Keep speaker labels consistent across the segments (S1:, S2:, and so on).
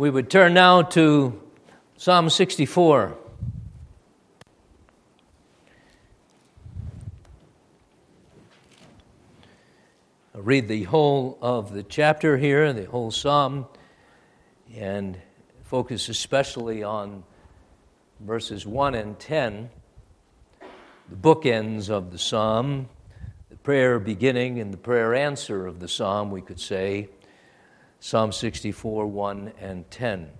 S1: we would turn now to Psalm 64. I'll read the whole of the chapter here, the whole psalm, and focus especially on verses 1 and 10, the bookends of the psalm, the prayer beginning and the prayer answer of the psalm, we could say. Psalm 64, 1 and 10.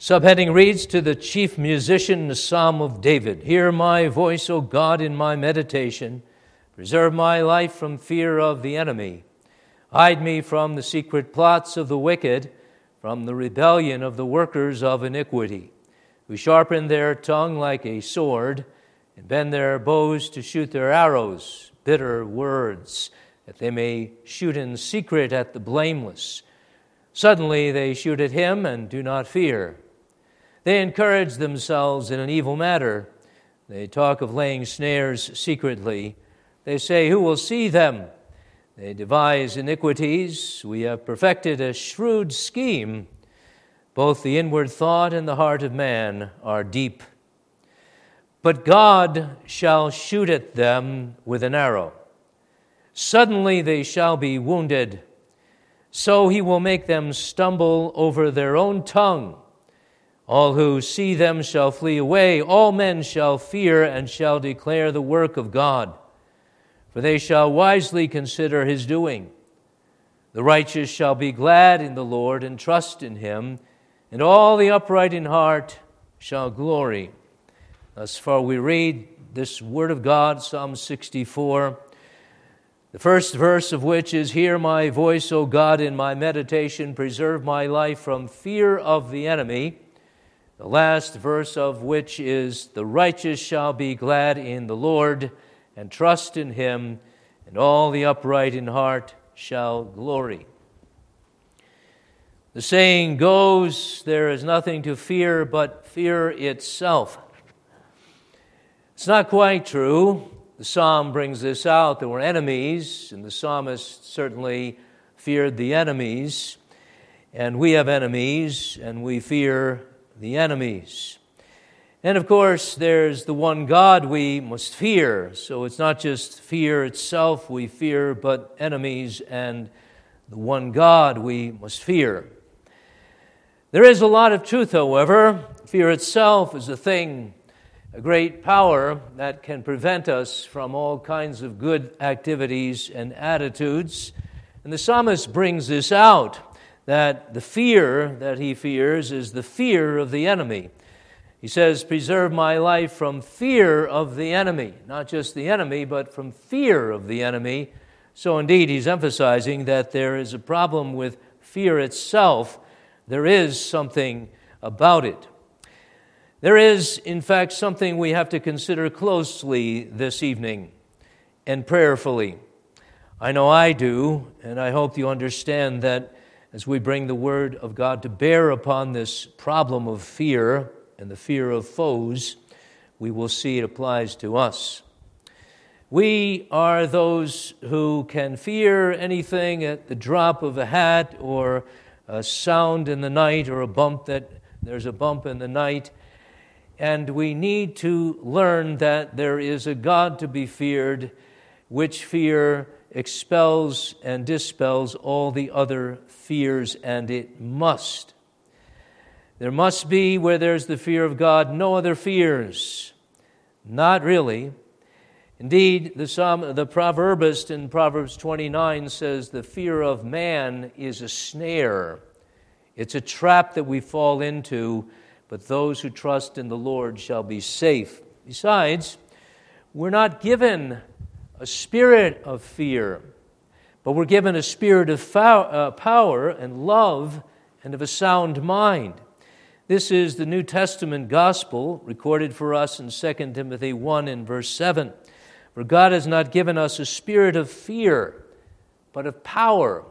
S1: Subheading reads To the chief musician, the Psalm of David Hear my voice, O God, in my meditation. Preserve my life from fear of the enemy. Hide me from the secret plots of the wicked, from the rebellion of the workers of iniquity, who sharpen their tongue like a sword and bend their bows to shoot their arrows, bitter words that they may shoot in secret at the blameless. Suddenly they shoot at him and do not fear. They encourage themselves in an evil matter. They talk of laying snares secretly. They say, Who will see them? They devise iniquities. We have perfected a shrewd scheme. Both the inward thought and the heart of man are deep. But God shall shoot at them with an arrow. Suddenly they shall be wounded. So he will make them stumble over their own tongue. All who see them shall flee away. All men shall fear and shall declare the work of God. For they shall wisely consider his doing. The righteous shall be glad in the Lord and trust in him, and all the upright in heart shall glory. Thus far we read this word of God, Psalm 64. The first verse of which is Hear my voice, O God, in my meditation, preserve my life from fear of the enemy. The last verse of which is The righteous shall be glad in the Lord and trust in him, and all the upright in heart shall glory. The saying goes, There is nothing to fear but fear itself. It's not quite true. The psalm brings this out. There were enemies, and the psalmist certainly feared the enemies. And we have enemies, and we fear the enemies. And of course, there's the one God we must fear. So it's not just fear itself we fear, but enemies and the one God we must fear. There is a lot of truth, however. Fear itself is a thing a great power that can prevent us from all kinds of good activities and attitudes. And the psalmist brings this out that the fear that he fears is the fear of the enemy. He says, Preserve my life from fear of the enemy. Not just the enemy, but from fear of the enemy. So, indeed, he's emphasizing that there is a problem with fear itself. There is something about it. There is, in fact, something we have to consider closely this evening and prayerfully. I know I do, and I hope you understand that as we bring the Word of God to bear upon this problem of fear and the fear of foes, we will see it applies to us. We are those who can fear anything at the drop of a hat or a sound in the night or a bump that there's a bump in the night and we need to learn that there is a God to be feared, which fear expels and dispels all the other fears, and it must. There must be, where there's the fear of God, no other fears. Not really. Indeed, the, Psalm, the proverbist in Proverbs 29 says, The fear of man is a snare. It's a trap that we fall into but those who trust in the Lord shall be safe. Besides, we're not given a spirit of fear, but we're given a spirit of uh, power and love and of a sound mind. This is the New Testament gospel recorded for us in 2 Timothy 1 and verse 7. For God has not given us a spirit of fear, but of power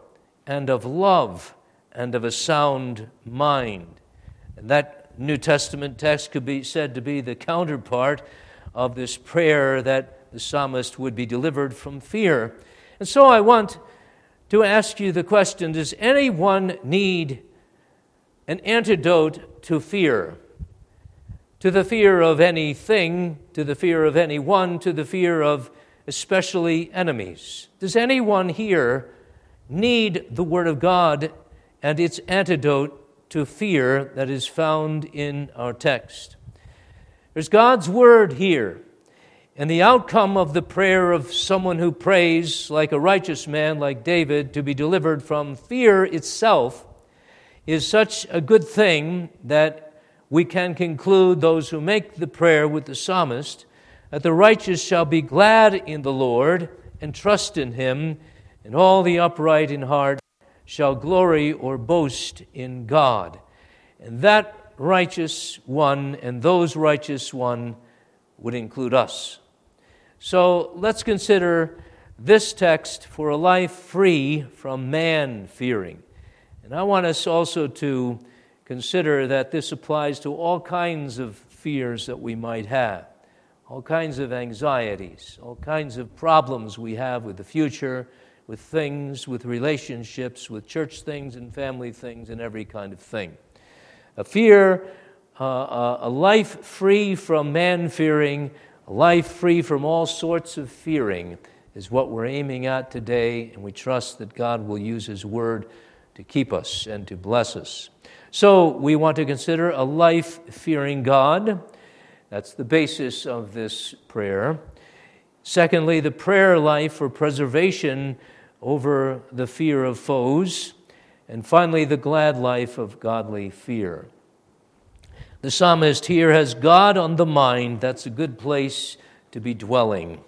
S1: and of love and of a sound mind. And that New Testament text could be said to be the counterpart of this prayer that the psalmist would be delivered from fear. And so I want to ask you the question Does anyone need an antidote to fear. To the fear of anything, to the fear of anyone, to the fear of especially enemies. Does anyone here need the Word of God and its antidote to fear that is found in our text? There's God's Word here. And the outcome of the prayer of someone who prays like a righteous man like David to be delivered from fear itself is such a good thing that we can conclude those who make the prayer with the psalmist that the righteous shall be glad in the Lord and trust in him, and all the upright in heart shall glory or boast in God. And that righteous one and those righteous one would include us. So let's consider this text for a life free from man fearing. And I want us also to consider that this applies to all kinds of fears that we might have, all kinds of anxieties, all kinds of problems we have with the future, with things, with relationships, with church things and family things, and every kind of thing. A fear, uh, a life free from man fearing, a life free from all sorts of fearing is what we're aiming at today, and we trust that God will use His word to keep us and to bless us. So, we want to consider a life fearing God. That's the basis of this prayer. Secondly, the prayer life for preservation over the fear of foes. And finally, the glad life of godly fear. The psalmist here has God on the mind. That's a good place to be dwelling.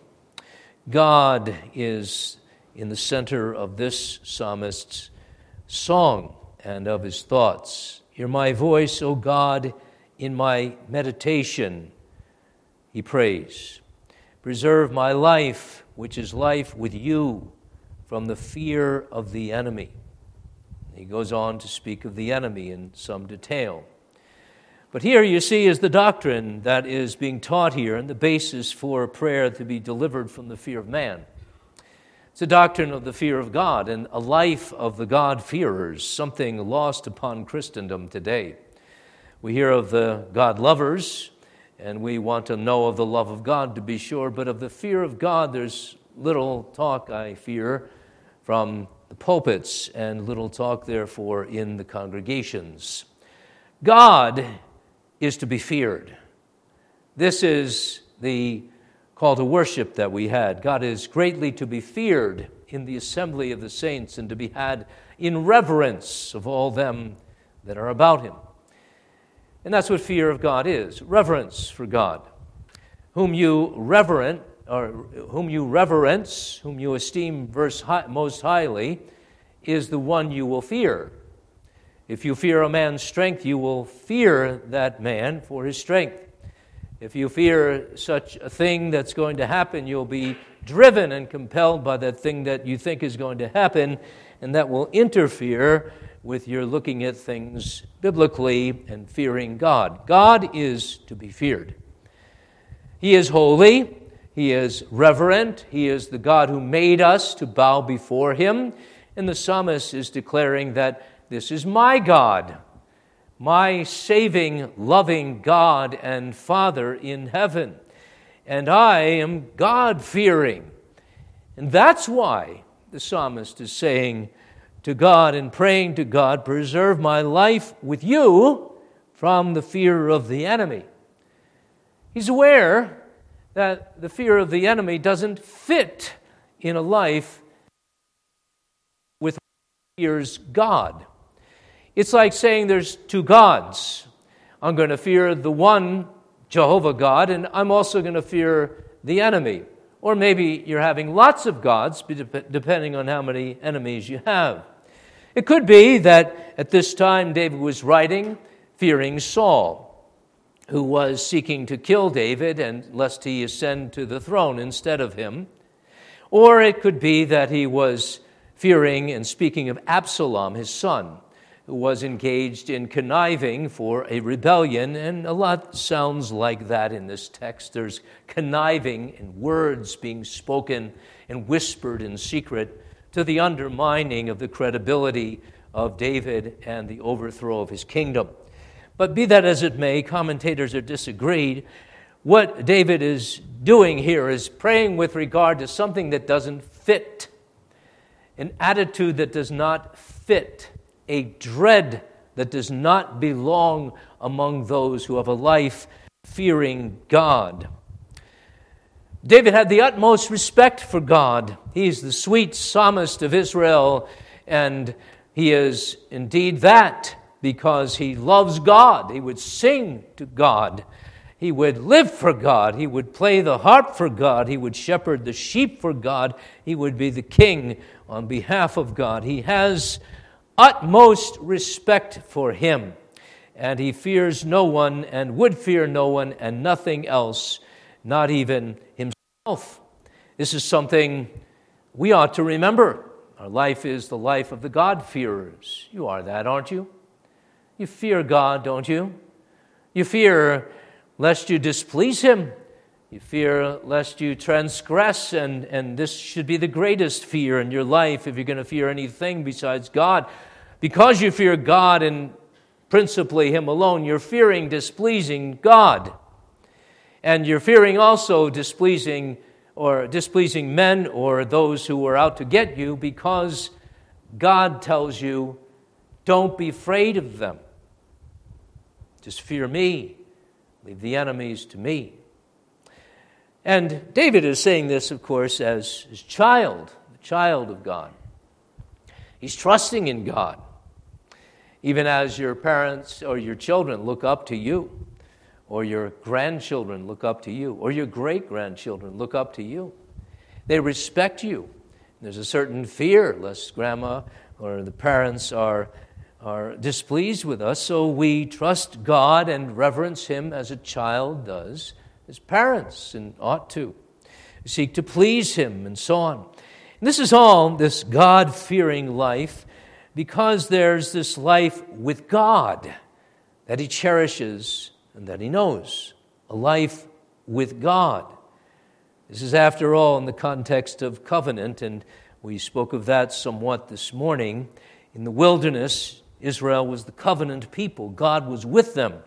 S1: God is in the center of this psalmist's song and of his thoughts. Hear my voice, O God, in my meditation, he prays. Preserve my life, which is life with you, from the fear of the enemy. He goes on to speak of the enemy in some detail. But here you see is the doctrine that is being taught here and the basis for prayer to be delivered from the fear of man. It's a doctrine of the fear of God and a life of the God-fearers, something lost upon Christendom today. We hear of the God lovers, and we want to know of the love of God to be sure, but of the fear of God, there's little talk, I fear, from the pulpits, and little talk, therefore, in the congregations. God is to be feared. This is the call to worship that we had. God is greatly to be feared in the assembly of the saints and to be had in reverence of all them that are about him. And that's what fear of God is reverence for God. Whom you reverent, or whom you reverence, whom you esteem most highly, is the one you will fear. If you fear a man's strength, you will fear that man for his strength. If you fear such a thing that's going to happen, you'll be driven and compelled by that thing that you think is going to happen, and that will interfere with your looking at things biblically and fearing God. God is to be feared. He is holy, He is reverent, He is the God who made us to bow before Him, and the psalmist is declaring that this is my God my saving, loving God and Father in heaven. And I am God fearing. And that's why the psalmist is saying to God and praying to God, Preserve my life with you from the fear of the enemy. He's aware that the fear of the enemy doesn't fit in a life with fears God. It's like saying there's two gods. I'm going to fear the one Jehovah God, and I'm also going to fear the enemy. Or maybe you're having lots of gods, depending on how many enemies you have. It could be that at this time David was writing, fearing Saul, who was seeking to kill David and lest he ascend to the throne instead of him. Or it could be that he was fearing and speaking of Absalom, his son, who was engaged in conniving for a rebellion, and a lot sounds like that in this text. There's conniving and words being spoken and whispered in secret to the undermining of the credibility of David and the overthrow of his kingdom. But be that as it may, commentators are disagreed. What David is doing here is praying with regard to something that doesn't fit, an attitude that does not fit, a dread that does not belong among those who have a life fearing God. David had the utmost respect for God. He is the sweet psalmist of Israel, and he is indeed that because he loves God. He would sing to God. He would live for God. He would play the harp for God. He would shepherd the sheep for God. He would be the king on behalf of God. He has utmost respect for him, and he fears no one and would fear no one and nothing else, not even himself. This is something we ought to remember. Our life is the life of the God-fearers. You are that, aren't you? You fear God, don't you? You fear lest you displease Him. You fear lest you transgress, and, and this should be the greatest fear in your life if you're going to fear anything besides God. Because you fear God and principally Him alone, you're fearing displeasing God. And you're fearing also displeasing or displeasing men or those who are out to get you because God tells you, don't be afraid of them. Just fear me. Leave the enemies to me. And David is saying this, of course, as his child, the child of God. He's trusting in God, even as your parents or your children look up to you, or your grandchildren look up to you, or your great grandchildren look up to you. They respect you. There's a certain fear lest grandma or the parents are are displeased with us, so we trust God and reverence Him as a child does, as parents and ought to. We seek to please Him and so on. And this is all this God fearing life because there's this life with God that He cherishes and that He knows. A life with God. This is, after all, in the context of covenant, and we spoke of that somewhat this morning. In the wilderness, Israel was the covenant people, God was with them.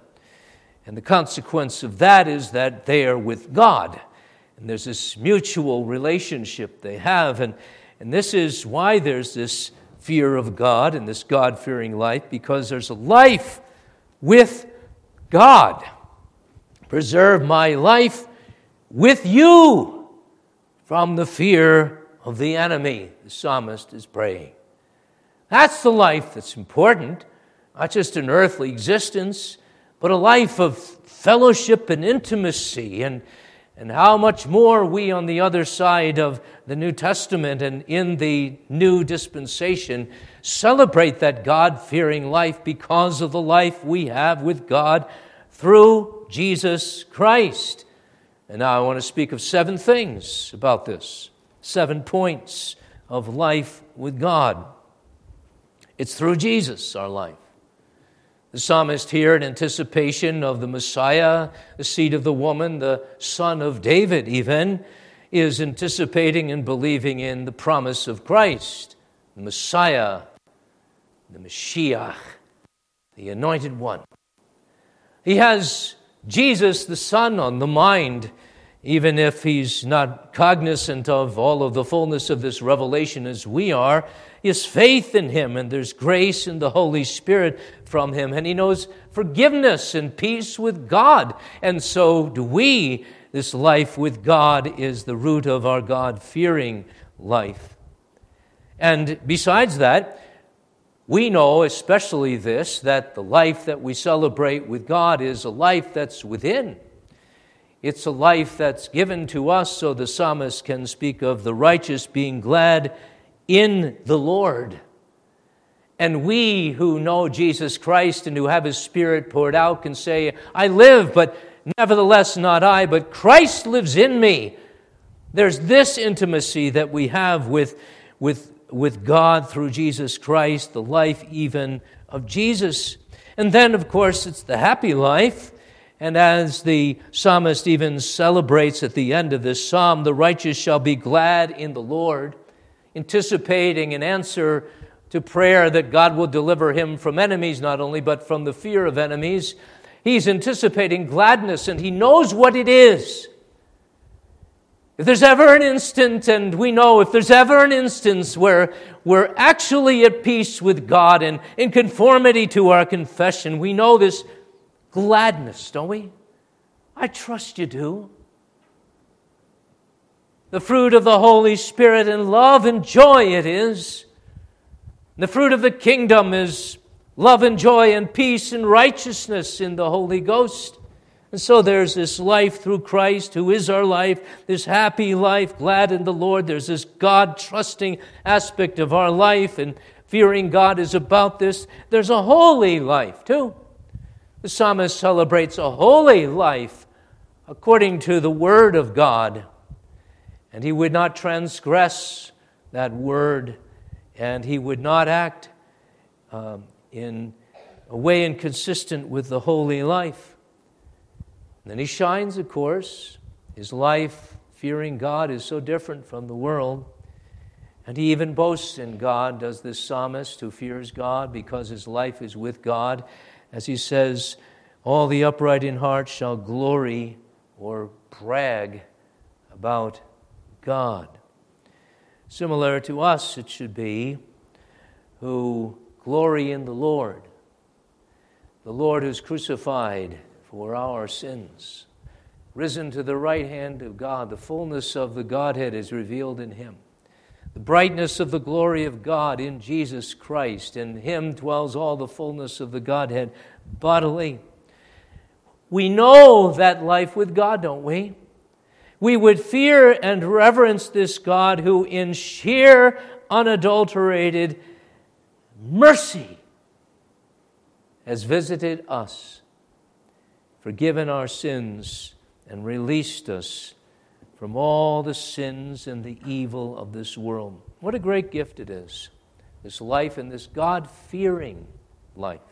S1: And the consequence of that is that they are with God. And there's this mutual relationship they have. And, and this is why there's this fear of God and this God fearing life, because there's a life with God. Preserve my life with you from the fear of the enemy, the psalmist is praying. That's the life that's important, not just an earthly existence, but a life of fellowship and intimacy. And, and how much more we on the other side of the New Testament and in the new dispensation celebrate that God fearing life because of the life we have with God through Jesus Christ. And now I want to speak of seven things about this, seven points of life with God. It's through Jesus, our life. The psalmist here, in anticipation of the Messiah, the seed of the woman, the son of David, even, is anticipating and believing in the promise of Christ, the Messiah, the Mashiach, the anointed one. He has Jesus, the Son, on the mind, even if he's not cognizant of all of the fullness of this revelation as we are is faith in Him, and there's grace in the Holy Spirit from Him, and He knows forgiveness and peace with God. And so do we. This life with God is the root of our God fearing life. And besides that, we know, especially this, that the life that we celebrate with God is a life that's within. It's a life that's given to us so the psalmist can speak of the righteous being glad in the Lord. And we who know Jesus Christ and who have His Spirit poured out can say, I live, but nevertheless not I, but Christ lives in me. There's this intimacy that we have with, with, with God through Jesus Christ, the life even of Jesus. And then, of course, it's the happy life. And as the psalmist even celebrates at the end of this psalm, the righteous shall be glad in the Lord anticipating an answer to prayer that God will deliver him from enemies, not only, but from the fear of enemies. He's anticipating gladness and he knows what it is. If there's ever an instant, and we know if there's ever an instance where we're actually at peace with God and in conformity to our confession, we know this gladness, don't we? I trust you do. The fruit of the Holy Spirit and love and joy it is. The fruit of the kingdom is love and joy and peace and righteousness in the Holy Ghost. And so there's this life through Christ, who is our life, this happy life, glad in the Lord. There's this God trusting aspect of our life, and fearing God is about this. There's a holy life, too. The psalmist celebrates a holy life according to the Word of God. And he would not transgress that Word, and he would not act um, in a way inconsistent with the holy life. And then he shines, of course. His life, fearing God, is so different from the world. And he even boasts in God, does this psalmist who fears God because his life is with God. As he says, All the upright in heart shall glory or brag about God. Similar to us, it should be, who glory in the Lord, the Lord who's crucified for our sins, risen to the right hand of God. The fullness of the Godhead is revealed in him. The brightness of the glory of God in Jesus Christ. In him dwells all the fullness of the Godhead bodily. We know that life with God, don't we? We would fear and reverence this God who, in sheer, unadulterated mercy has visited us, forgiven our sins, and released us from all the sins and the evil of this world. What a great gift it is, this life and this God fearing life,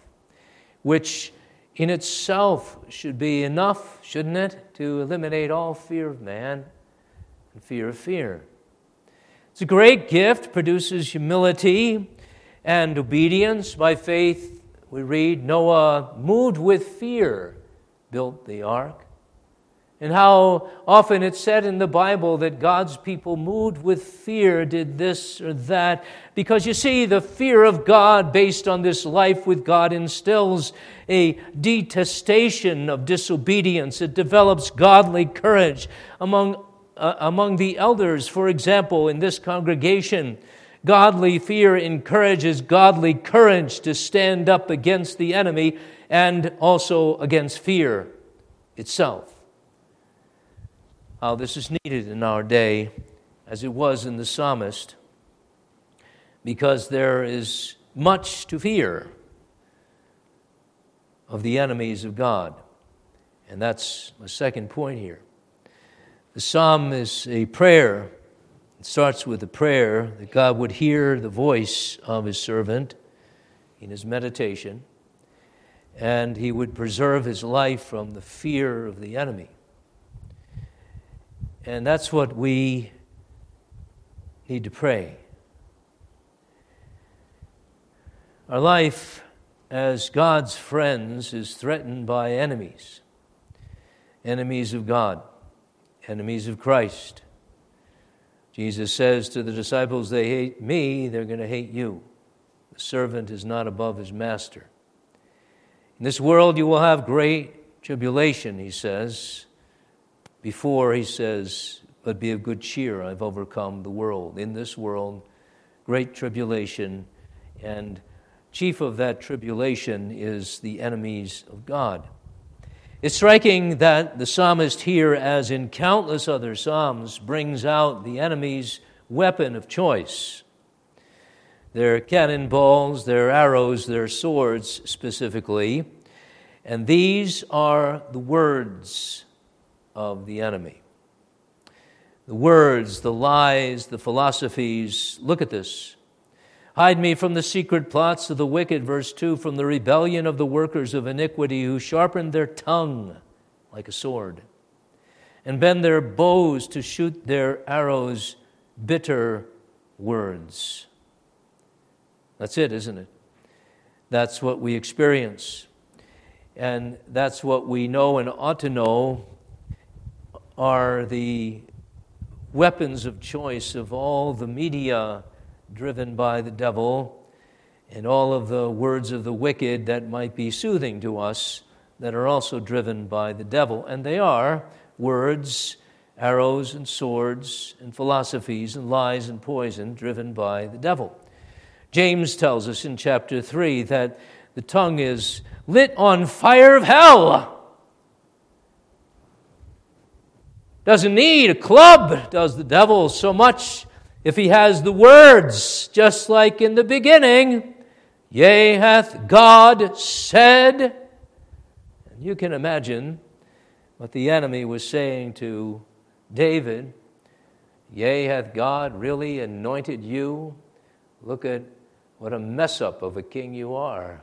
S1: which in itself should be enough, shouldn't it, to eliminate all fear of man and fear of fear. It's a great gift, produces humility and obedience. By faith, we read Noah, moved with fear, built the ark. And how often it's said in the Bible that God's people, moved with fear, did this or that. Because you see, the fear of God, based on this life with God, instills a detestation of disobedience. It develops godly courage among, uh, among the elders, for example, in this congregation. Godly fear encourages godly courage to stand up against the enemy and also against fear itself. How this is needed in our day, as it was in the psalmist, because there is much to fear of the enemies of God. And that's my second point here. The psalm is a prayer it starts with a prayer that God would hear the voice of his servant in his meditation, and he would preserve his life from the fear of the enemy. And that's what we need to pray. Our life as God's friends is threatened by enemies enemies of God, enemies of Christ Jesus says to the disciples, They hate me, they're going to hate you. The servant is not above his master. In this world you will have great tribulation, he says. Before he says, But be of good cheer, I've overcome the world. In this world, great tribulation, and chief of that tribulation is the enemies of God. It's striking that the psalmist here, as in countless other psalms, brings out the enemy's weapon of choice. Their cannonballs, their arrows, their swords specifically. And these are the words of the enemy. The words, the lies, the philosophies. Look at this. Hide me from the secret plots of the wicked, verse 2, from the rebellion of the workers of iniquity who sharpen their tongue like a sword and bend their bows to shoot their arrows, bitter words. That's it, isn't it? That's what we experience. And that's what we know and ought to know are the weapons of choice of all the media driven by the devil and all of the words of the wicked that might be soothing to us that are also driven by the devil. And they are words, arrows, and swords, and philosophies, and lies and poison driven by the devil. James tells us in chapter 3 that the tongue is lit on fire of hell. Doesn't need a club, does the devil, so much if he has the words, just like in the beginning, Yea, hath God said. And you can imagine what the enemy was saying to David. Yea, hath God really anointed you? Look at what a mess up of a king you are.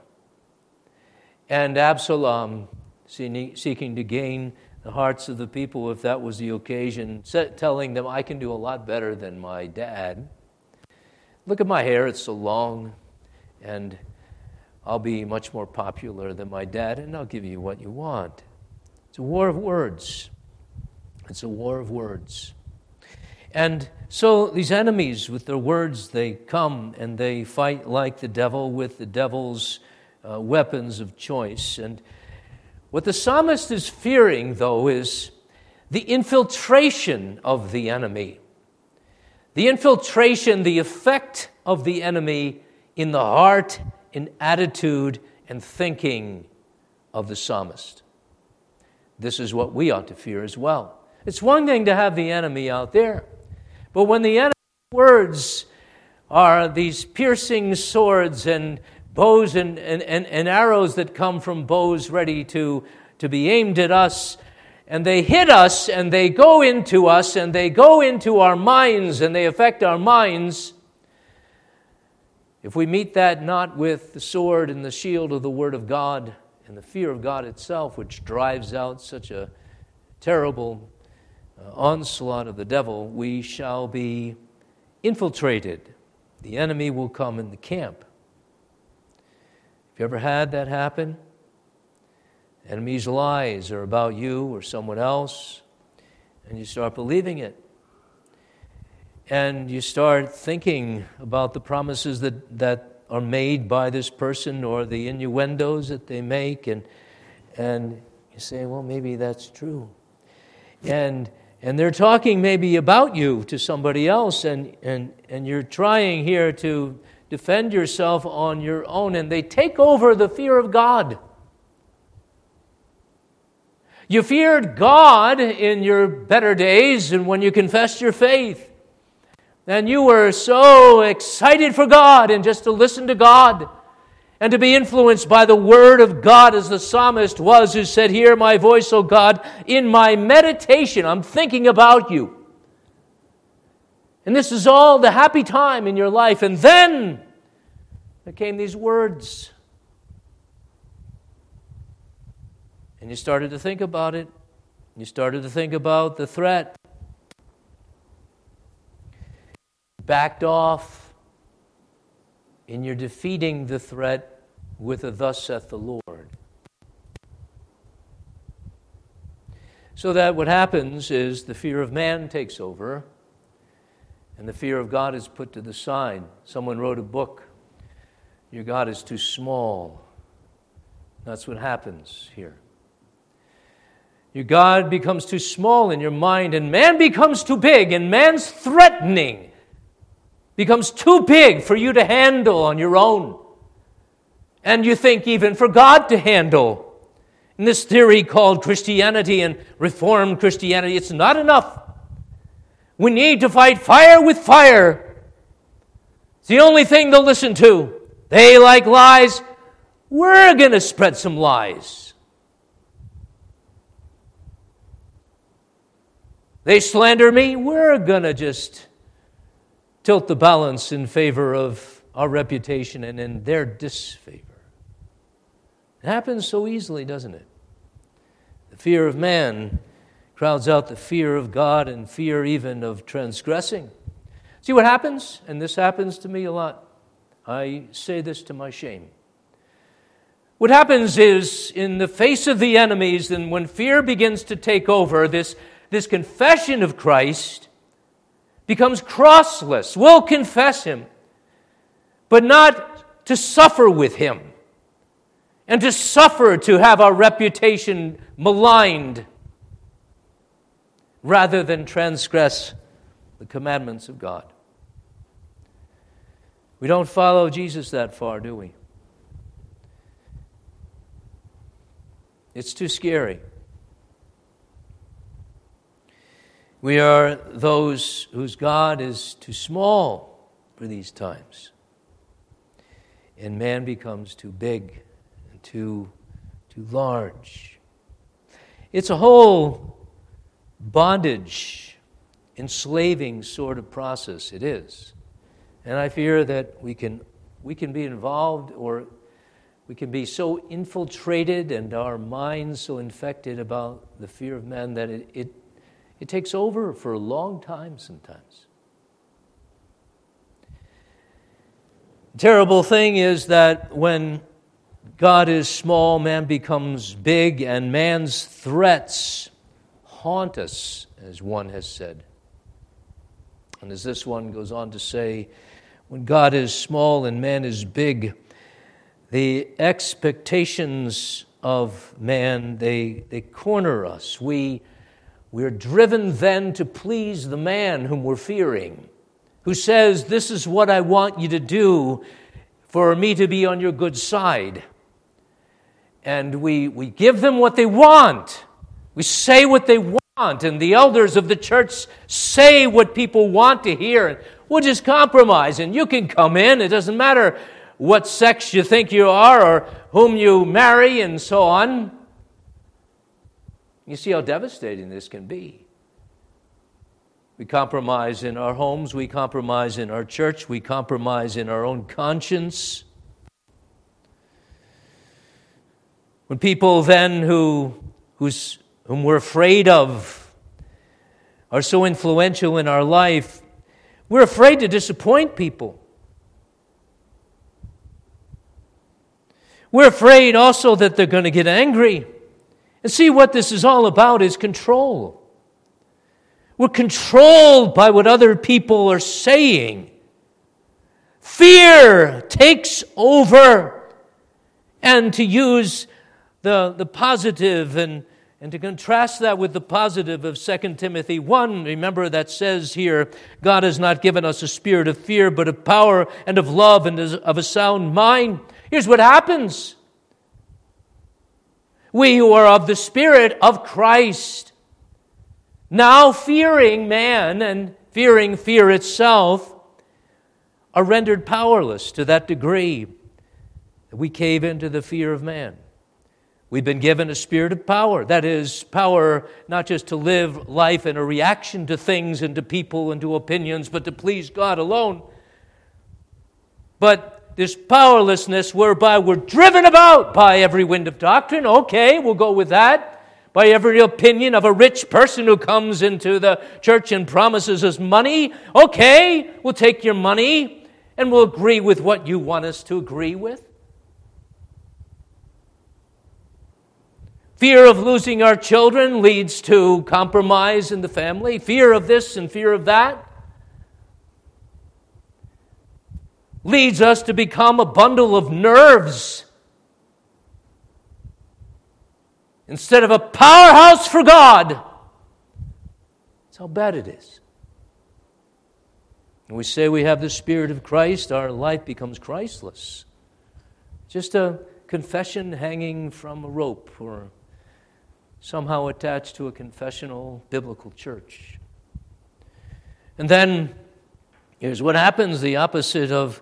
S1: And Absalom, seeking to gain the hearts of the people, if that was the occasion, telling them, I can do a lot better than my dad. Look at my hair, it's so long, and I'll be much more popular than my dad, and I'll give you what you want. It's a war of words. It's a war of words. And so these enemies, with their words, they come and they fight like the devil with the devil's uh, weapons of choice. And what the psalmist is fearing, though, is the infiltration of the enemy. The infiltration, the effect of the enemy in the heart in attitude and thinking of the psalmist. This is what we ought to fear as well. It's one thing to have the enemy out there, but when the enemy's words are these piercing swords and bows and, and, and, and arrows that come from bows ready to, to be aimed at us. And they hit us and they go into us and they go into our minds and they affect our minds. If we meet that not with the sword and the shield of the Word of God and the fear of God itself, which drives out such a terrible uh, onslaught of the devil, we shall be infiltrated. The enemy will come in the camp. You ever had that happen? Enemy's lies are about you or someone else, and you start believing it. And you start thinking about the promises that, that are made by this person or the innuendos that they make, and, and you say, well, maybe that's true. And, and they're talking maybe about you to somebody else, and, and, and you're trying here to defend yourself on your own, and they take over the fear of God. You feared God in your better days and when you confessed your faith. And you were so excited for God and just to listen to God and to be influenced by the Word of God as the psalmist was, who said, Hear my voice, O God, in my meditation, I'm thinking about you. And this is all the happy time in your life. And then there came these words. And you started to think about it. You started to think about the threat. Backed off, and you're defeating the threat with a thus saith the Lord. So that what happens is the fear of man takes over and the fear of God is put to the side. Someone wrote a book, Your God is Too Small. That's what happens here. Your God becomes too small in your mind, and man becomes too big, and man's threatening becomes too big for you to handle on your own. And you think even for God to handle. In this theory called Christianity and Reformed Christianity, it's not enough we need to fight fire with fire. It's the only thing they'll listen to. They like lies. We're going to spread some lies. They slander me. We're going to just tilt the balance in favor of our reputation and in their disfavor. It happens so easily, doesn't it? The fear of man crowds out the fear of God and fear even of transgressing. See what happens? And this happens to me a lot. I say this to my shame. What happens is, in the face of the enemies, and when fear begins to take over, this, this confession of Christ becomes crossless. We'll confess Him, but not to suffer with Him and to suffer to have our reputation maligned rather than transgress the commandments of God. We don't follow Jesus that far, do we? It's too scary. We are those whose God is too small for these times. And man becomes too big and too, too large. It's a whole bondage, enslaving sort of process. It is. And I fear that we can, we can be involved or we can be so infiltrated and our minds so infected about the fear of men that it, it, it takes over for a long time sometimes. The terrible thing is that when God is small, man becomes big, and man's threats haunt us, as one has said. And as this one goes on to say, when God is small and man is big, the expectations of man they, they corner us. We, we're driven then to please the man whom we're fearing, who says, This is what I want you to do for me to be on your good side. And we, we give them what they want. We say what they want, and the elders of the church say what people want to hear. We'll just compromise, and you can come in. It doesn't matter what sex you think you are or whom you marry, and so on. You see how devastating this can be. We compromise in our homes, we compromise in our church, we compromise in our own conscience. When people then who, who's whom we're afraid of are so influential in our life, we're afraid to disappoint people. We're afraid also that they're going to get angry. And see, what this is all about is control. We're controlled by what other people are saying. Fear takes over. And to use the, the positive and and to contrast that with the positive of 2 Timothy 1, remember that says here, God has not given us a spirit of fear, but of power and of love and of a sound mind. Here's what happens we who are of the Spirit of Christ, now fearing man and fearing fear itself, are rendered powerless to that degree that we cave into the fear of man. We've been given a spirit of power. That is, power not just to live life in a reaction to things and to people and to opinions, but to please God alone. But this powerlessness whereby we're driven about by every wind of doctrine, okay, we'll go with that. By every opinion of a rich person who comes into the church and promises us money, okay, we'll take your money and we'll agree with what you want us to agree with. Fear of losing our children leads to compromise in the family. Fear of this and fear of that leads us to become a bundle of nerves instead of a powerhouse for God. That's how bad it is. When we say we have the Spirit of Christ, our life becomes Christless. Just a confession hanging from a rope or somehow attached to a confessional biblical church. And then here's what happens the opposite of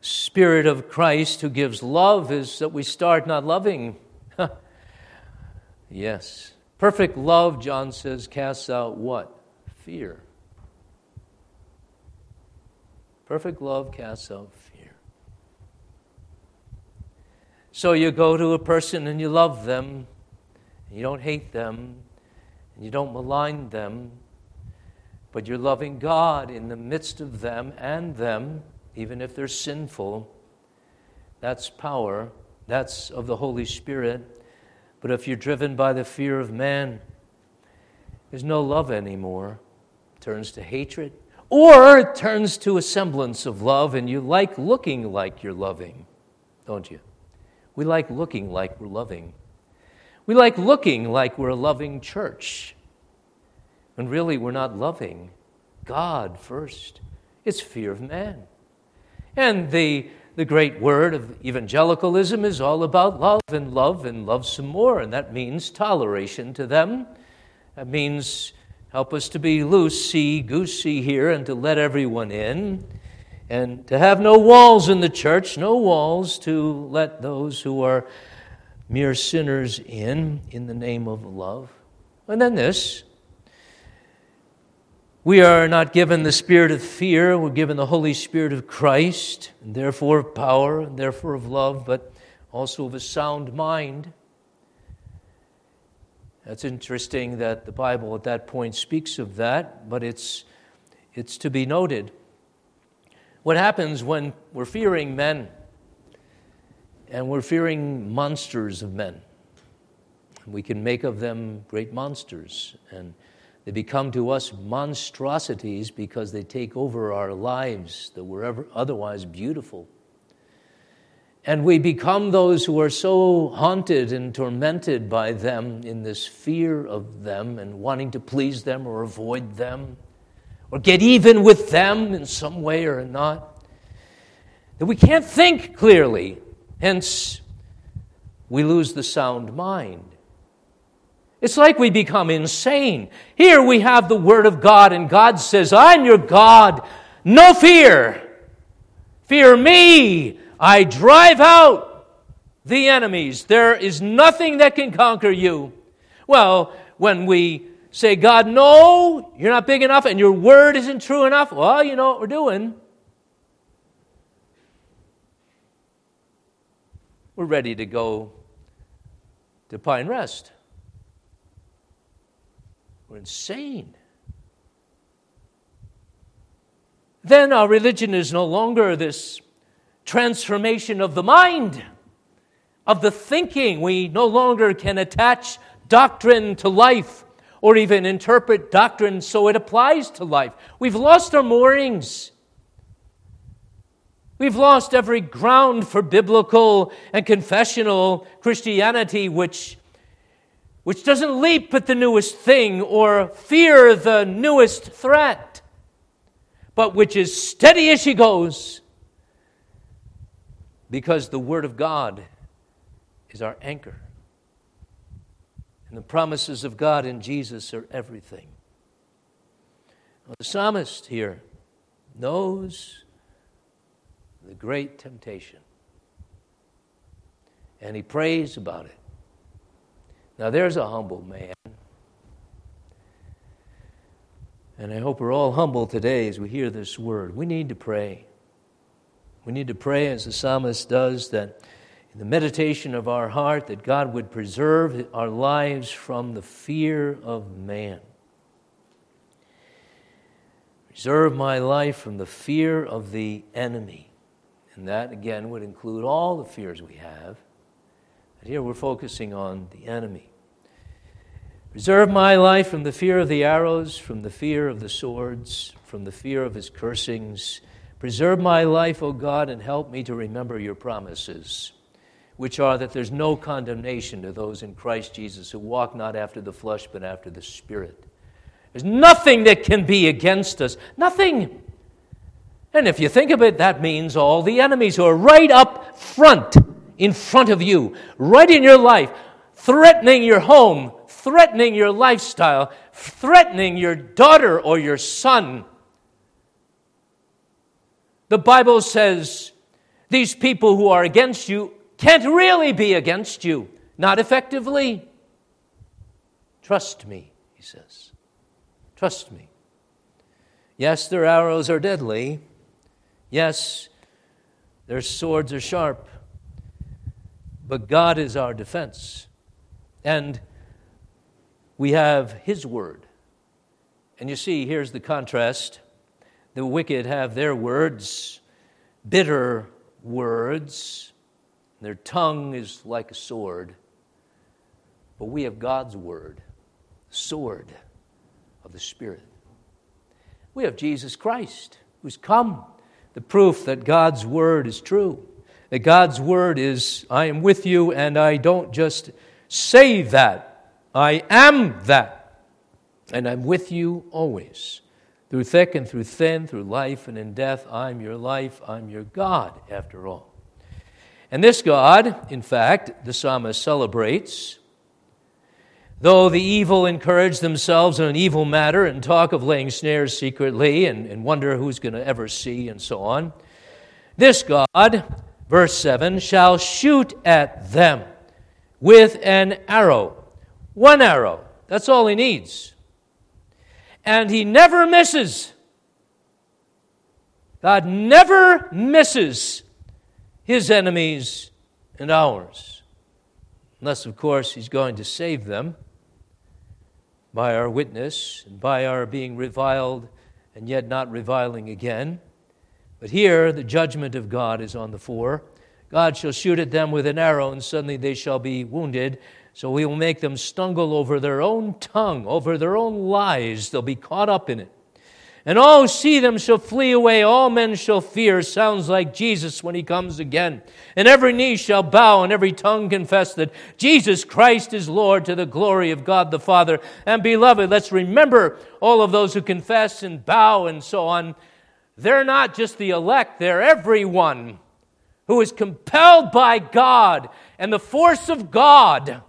S1: Spirit of Christ who gives love is that we start not loving. yes. Perfect love, John says, casts out what? Fear. Perfect love casts out fear. So you go to a person and you love them, you don't hate them, and you don't malign them, but you're loving God in the midst of them and them, even if they're sinful. That's power. That's of the Holy Spirit. But if you're driven by the fear of man, there's no love anymore. It turns to hatred. Or it turns to a semblance of love, and you like looking like you're loving, don't you? We like looking like we're loving. We like looking like we're a loving church. And really, we're not loving God first. It's fear of man. And the, the great word of evangelicalism is all about love and love and love some more. And that means toleration to them. That means help us to be loosey goosey here and to let everyone in. And to have no walls in the church, no walls to let those who are mere sinners in, in the name of love. And then this we are not given the spirit of fear, we're given the Holy Spirit of Christ, and therefore of power, and therefore of love, but also of a sound mind. That's interesting that the Bible at that point speaks of that, but it's, it's to be noted. What happens when we're fearing men and we're fearing monsters of men? We can make of them great monsters and they become to us monstrosities because they take over our lives that were ever otherwise beautiful. And we become those who are so haunted and tormented by them in this fear of them and wanting to please them or avoid them or get even with them in some way or not that we can't think clearly. Hence, we lose the sound mind. It's like we become insane. Here we have the Word of God, and God says, I'm your God. No fear. Fear me. I drive out the enemies. There is nothing that can conquer you. Well, when we say, God, no, you're not big enough and your word isn't true enough, well, you know what we're doing. We're ready to go to Pine Rest. We're insane. Then our religion is no longer this transformation of the mind, of the thinking. We no longer can attach doctrine to life or even interpret doctrine so it applies to life. We've lost our moorings. We've lost every ground for biblical and confessional Christianity, which which doesn't leap at the newest thing or fear the newest threat, but which is steady as she goes, because the Word of God is our anchor. And the promises of God in Jesus are everything. Well, the psalmist here knows the great temptation, and he prays about it. Now, there's a humble man. And I hope we're all humble today as we hear this word. We need to pray. We need to pray, as the psalmist does, that in the meditation of our heart, that God would preserve our lives from the fear of man. Preserve my life from the fear of the enemy. And that, again, would include all the fears we have. But here we're focusing on the enemy. Preserve my life from the fear of the arrows, from the fear of the swords, from the fear of his cursings. Preserve my life, O God, and help me to remember your promises, which are that there's no condemnation to those in Christ Jesus who walk not after the flesh, but after the Spirit. There's nothing that can be against us. Nothing. And if you think of it, that means all the enemies who are right up front, in front of you, right in your life, threatening your home, threatening your lifestyle, threatening your daughter or your son. The Bible says these people who are against you can't really be against you, not effectively. Trust me, he says. Trust me. Yes, their arrows are deadly. Yes, their swords are sharp. But God is our defense. And we have His Word. And you see, here's the contrast the wicked have their words, bitter words, Their tongue is like a sword. But we have God's word, sword of the Spirit. We have Jesus Christ, who's come, the proof that God's word is true. That God's word is, I am with you, and I don't just say that, I am that. And I'm with you always. Through thick and through thin, through life and in death, I'm your life, I'm your God, after all. And this God, in fact, the psalmist celebrates, though the evil encourage themselves in an evil matter and talk of laying snares secretly and, and wonder who's going to ever see and so on, this God, verse 7, shall shoot at them with an arrow. One arrow. That's all he needs. And he never misses. God never misses his enemies and ours. Unless, of course, he's going to save them by our witness and by our being reviled and yet not reviling again. But here, the judgment of God is on the fore. God shall shoot at them with an arrow, and suddenly they shall be wounded. So we will make them stumble over their own tongue, over their own lies. They'll be caught up in it. And all who see them shall flee away, all men shall fear. Sounds like Jesus when he comes again. And every knee shall bow, and every tongue confess that Jesus Christ is Lord to the glory of God the Father. And beloved, let's remember all of those who confess and bow and so on. They're not just the elect, they're everyone who is compelled by God and the force of God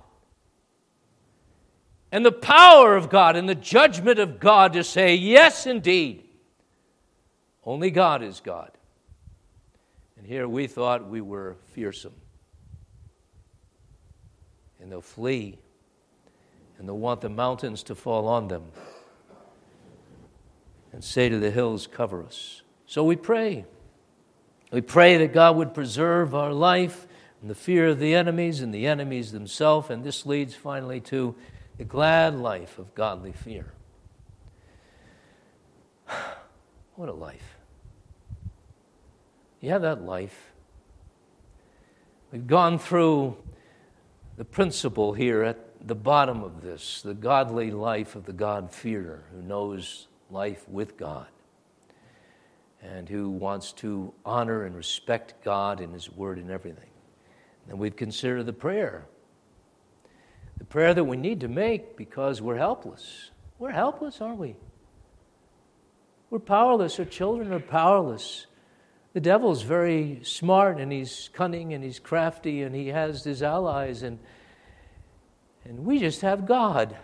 S1: and the power of God and the judgment of God to say, Yes, indeed, only God is God. And here we thought we were fearsome. And they'll flee, and they'll want the mountains to fall on them and say to the hills, Cover us. So we pray. We pray that God would preserve our life and the fear of the enemies and the enemies themselves. And this leads finally to the glad life of godly fear. What a life. You have that life. We've gone through the principle here at the bottom of this the godly life of the God-fearer who knows life with God and who wants to honor and respect God and His Word and everything. And we've considered the prayer the prayer that we need to make because we're helpless. We're helpless, aren't we? We're powerless. Our children are powerless. The devil's very smart and he's cunning and he's crafty and he has his allies, and, and we just have God.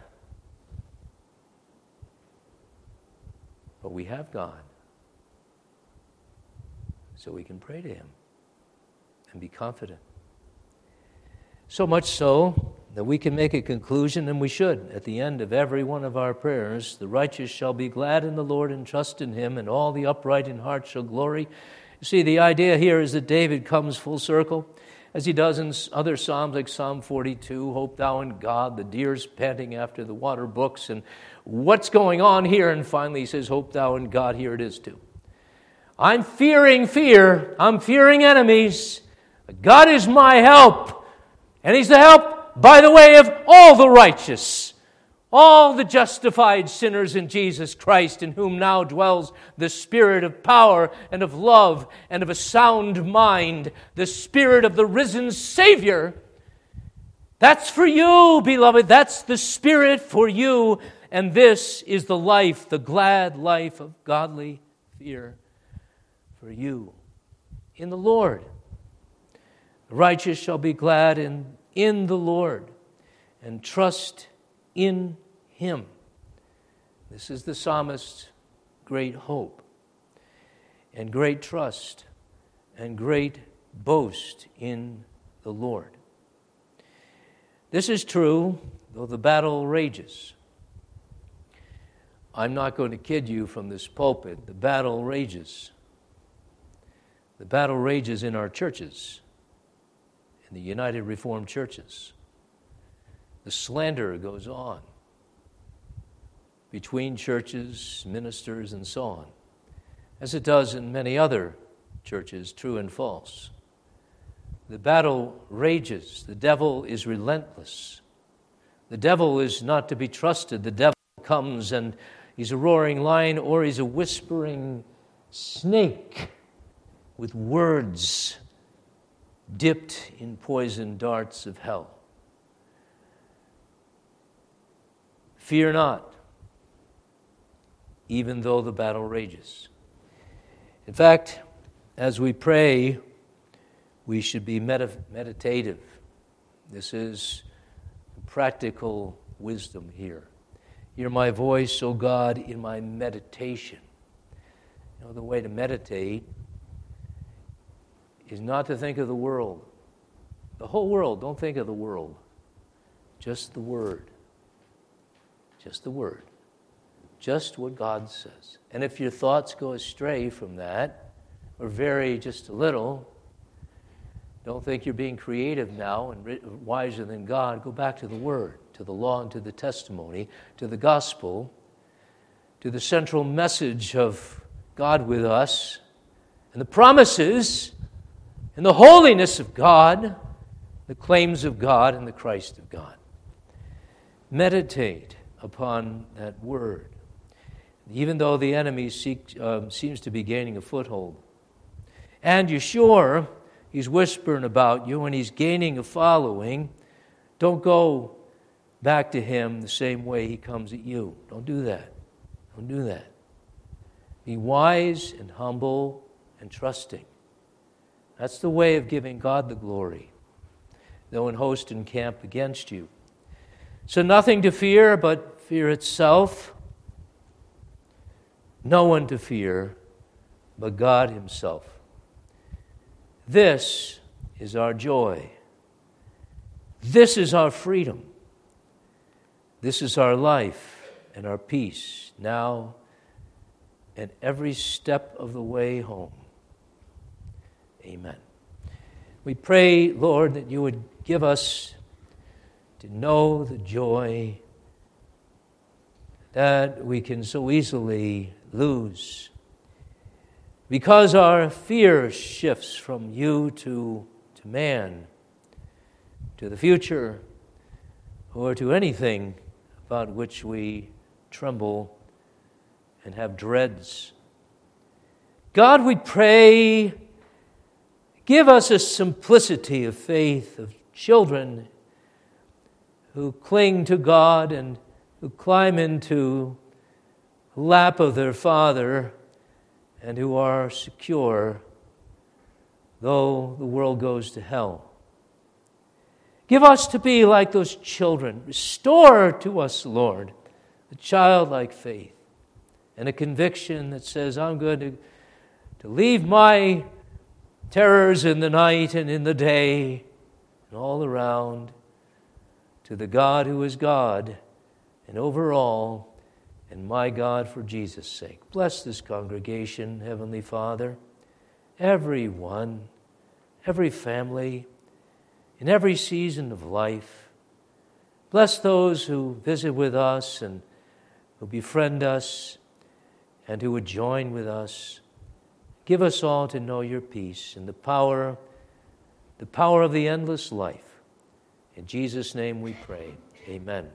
S1: But we have God. So we can pray to him and be confident. So much so that we can make a conclusion, and we should, at the end of every one of our prayers the righteous shall be glad in the Lord and trust in him, and all the upright in heart shall glory. You see, the idea here is that David comes full circle, as he does in other Psalms like Psalm 42 Hope thou in God, the deer's panting after the water brooks, and what's going on here? And finally he says, Hope thou in God, here it is too. I'm fearing fear, I'm fearing enemies. God is my help, and He's the help by the way of all the righteous, all the justified sinners in Jesus Christ, in whom now dwells the Spirit of power and of love and of a sound mind, the Spirit of the risen Savior. That's for you, beloved. That's the Spirit for you. And this is the life, the glad life of godly fear for you in the Lord. The righteous shall be glad in in the Lord and trust in Him. This is the psalmist's great hope and great trust and great boast in the Lord. This is true, though the battle rages. I'm not going to kid you from this pulpit. The battle rages. The battle rages in our churches in the United Reformed churches. The slander goes on between churches, ministers, and so on, as it does in many other churches, true and false. The battle rages. The devil is relentless. The devil is not to be trusted. The devil comes and he's a roaring lion or he's a whispering snake with words dipped in poison darts of hell. Fear not, even though the battle rages. In fact, as we pray, we should be meditative. This is practical wisdom here. Hear my voice, O God, in my meditation. You know, the way to meditate is not to think of the world. The whole world, don't think of the world. Just the Word. Just the Word. Just what God says. And if your thoughts go astray from that, or vary just a little, don't think you're being creative now and wiser than God. Go back to the Word, to the law, and to the testimony, to the gospel, to the central message of God with us, and the promises and the holiness of God, the claims of God, and the Christ of God. Meditate upon that Word. Even though the enemy seek, um, seems to be gaining a foothold. And you're sure he's whispering about you and he's gaining a following, don't go back to him the same way he comes at you. Don't do that. Don't do that. Be wise and humble and trusting. That's the way of giving God the glory, though in host and camp against you. So, nothing to fear but fear itself. No one to fear but God Himself. This is our joy. This is our freedom. This is our life and our peace now and every step of the way home. Amen. We pray, Lord, that you would give us to know the joy that we can so easily lose because our fear shifts from you to, to man, to the future, or to anything about which we tremble and have dreads. God, we pray, give us a simplicity of faith of children who cling to God and who climb into the lap of their Father and who are secure, though the world goes to hell. Give us to be like those children. Restore to us, Lord, a childlike faith and a conviction that says, I'm going to, to leave my terrors in the night and in the day and all around to the God who is God and over all and my God for Jesus' sake. Bless this congregation, Heavenly Father, everyone, every family, in every season of life. Bless those who visit with us and who befriend us and who would join with us. Give us all to know your peace and the power, the power of the endless life. In Jesus' name we pray. Amen.